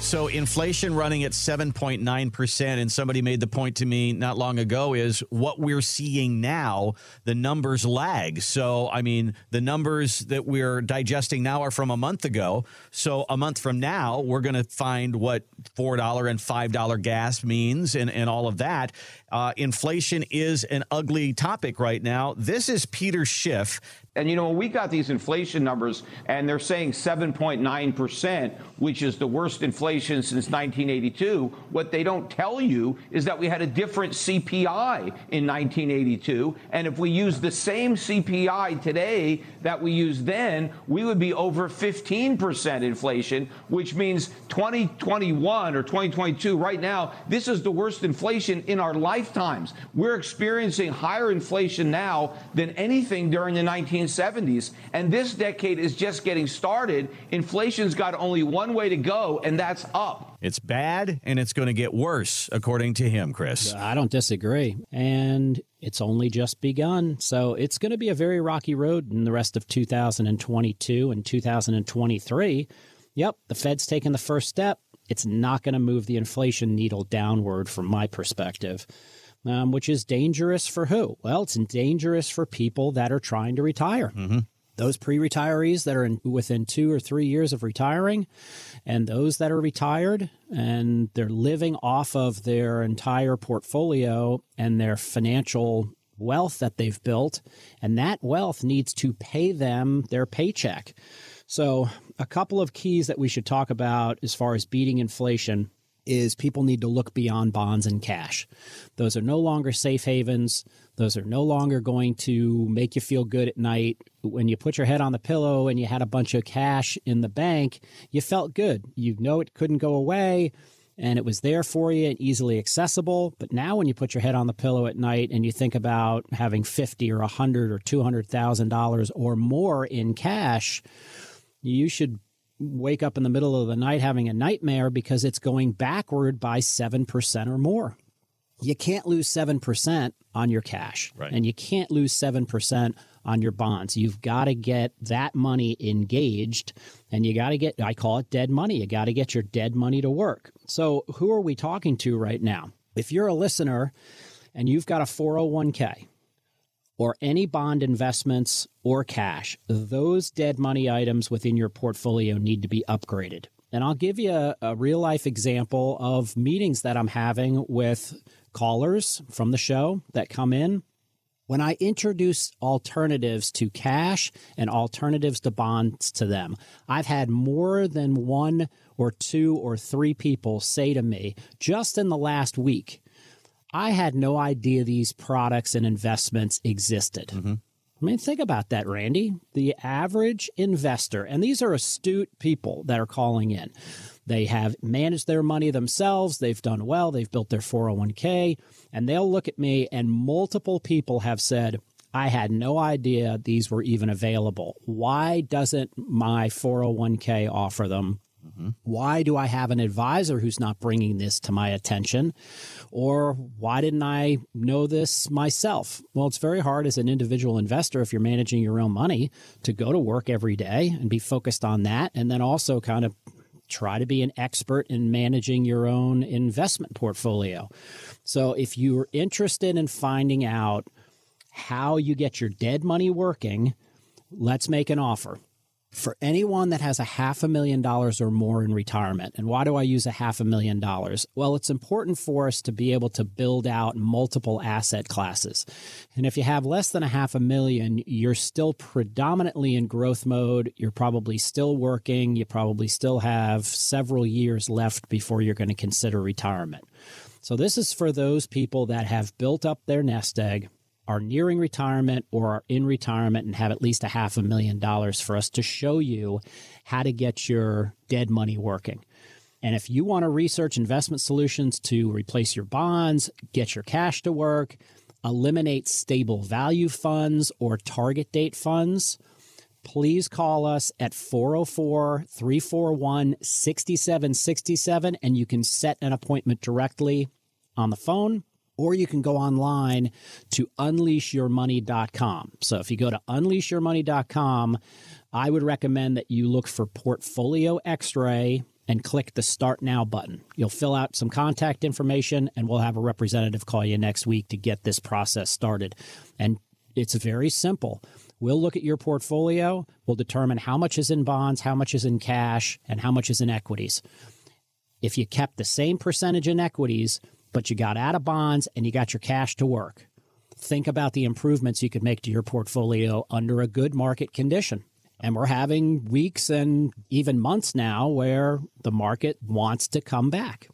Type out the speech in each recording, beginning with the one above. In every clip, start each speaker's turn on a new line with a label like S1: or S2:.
S1: So inflation running at 7.9%, and somebody made the point to me not long ago is what we're seeing now, the numbers lag. So, I mean, the numbers that we're digesting now are from a month ago. So, a month from now, we're going to find what $4 and $5 gas means and, and all of that. Uh, inflation is an ugly topic right now. This is Peter Schiff.
S2: And you know, when we got these inflation numbers and they're saying 7.9%, which is the worst inflation since 1982, what they don't tell you is that we had a different CPI in 1982. And if we use the same CPI today that we used then, we would be over 15% inflation, which means 2021 or 2022 right now, this is the worst inflation in our lifetimes. We're experiencing higher inflation now than anything during the 1970s. And this decade is just getting started. Inflation's got only one way to go, and that's up.
S1: It's bad and it's going to get worse, according to him, Chris.
S3: I don't disagree. And it's only just begun. So it's going to be a very rocky road in the rest of 2022 and 2023. Yep, the Fed's taken the first step. It's not going to move the inflation needle downward from my perspective. Um, which is dangerous for who? Well, it's dangerous for people that are trying to retire. Mm-hmm. Those pre retirees that are in, within two or three years of retiring, and those that are retired and they're living off of their entire portfolio and their financial wealth that they've built, and that wealth needs to pay them their paycheck. So, a couple of keys that we should talk about as far as beating inflation is people need to look beyond bonds and cash. Those are no longer safe havens. Those are no longer going to make you feel good at night. When you put your head on the pillow and you had a bunch of cash in the bank, you felt good. You know it couldn't go away and it was there for you and easily accessible. But now when you put your head on the pillow at night and you think about having 50 or 100 or $200,000 or more in cash, you should wake up in the middle of the night having a nightmare because it's going backward by 7% or more. You can't lose 7% on your cash.
S1: Right.
S3: And you can't lose 7% on your bonds. You've got to get that money engaged and you got to get, I call it dead money. You got to get your dead money to work. So, who are we talking to right now? If you're a listener and you've got a 401k, or any bond investments or cash, those dead money items within your portfolio need to be upgraded. And I'll give you a, a, real life example of meetings that I'm having with callers from the show that come in. When I introduce alternatives to cash and alternatives to bonds to them, I've had more than one or two or three people say to me just in the last week, I had no idea these products and investments existed. Mm-hmm. I mean, think about that, Randy. The average investor, and these are astute people that are calling in. They have managed their money themselves. They've done well. They've built their 401k. And they'll look at me, and multiple people have said, I had no idea these were even available. Why doesn't my 401k offer them? Mm-hmm. Why do I have an advisor who's not bringing this to my attention? Or why didn't I know this myself? Well, it's very hard as an individual investor if you're managing your own money to go to work every day and be focused on that. And then also kind of try to be an expert in managing your own investment portfolio. So if you're interested in finding out how you get your dead money working, let's make an offer for anyone that has a half a million dollars or more in retirement. And why do I use a half a million dollars? Well, it's important for us to be able to build out multiple asset classes. And if you have less than a half a million, you're still predominantly in growth mode. You're probably still working. You probably still have several years left before you're going to consider retirement. So this is for those people that have built up their nest egg are nearing retirement or are in retirement and have at least a half a million dollars for us to show you how to get your dead money working. And if you want to research investment solutions to replace your bonds, get your cash to work, eliminate stable value funds or target date funds, please call us at 404 341 6767 and you can set an appointment directly on the phone or you can go online to unleashyourmoney.com. So if you go to unleashyourmoney.com, I would recommend that you look for Portfolio X ray and click the Start Now button. You'll fill out some contact information, and we'll have a representative call you next week to get this process started. And it's very simple. We'll look at your portfolio, we'll determine how much is in bonds, how much is in cash, and how much is in equities. If you kept the same percentage in equities, but you got out of bonds and you got your cash to work, think about the improvements you could make to your portfolio under a good market condition. And we're having weeks and even months now where the market wants to come back.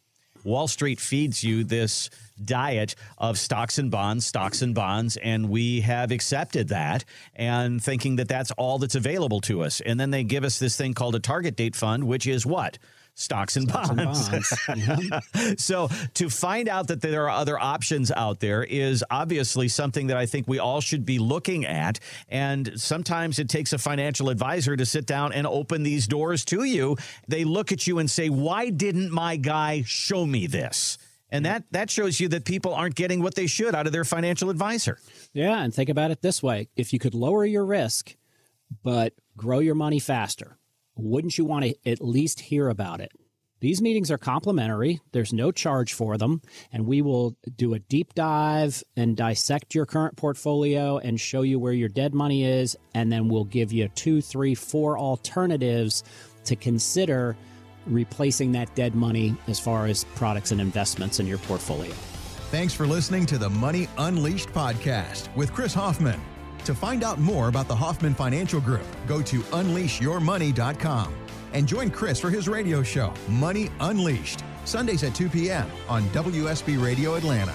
S1: Wall Street feeds you this diet of stocks and bonds, stocks and bonds, and we have accepted that and thinking that that's all that's available to us. And then they give us this thing called a target date fund, which is what? Stocks and stocks bonds. And bonds. Mm-hmm. so to find out that there are other options out there is obviously something that I think we all should be looking at. And sometimes it takes a financial advisor to sit down and open these doors to you. They look at you and say, "Why didn't my guy show me this?" And that that shows you that people aren't getting what they should out of their financial advisor.
S3: Yeah, and think about it this way: if you could lower your risk but grow your money faster wouldn't you want to at least hear about it? These meetings are complimentary. There's no charge for them. And we will do a deep dive and dissect your current portfolio and show you where your dead money is. And then we'll give you two, three, four alternatives to consider replacing that dead money as far as products and investments in your portfolio.
S4: Thanks for listening to the Money Unleashed podcast with Chris Hoffman. To find out more about the Hoffman Financial Group, go to unleashyourmoney.com and join Chris for his radio show, Money Unleashed, Sundays at 2 p.m. on WSB Radio Atlanta.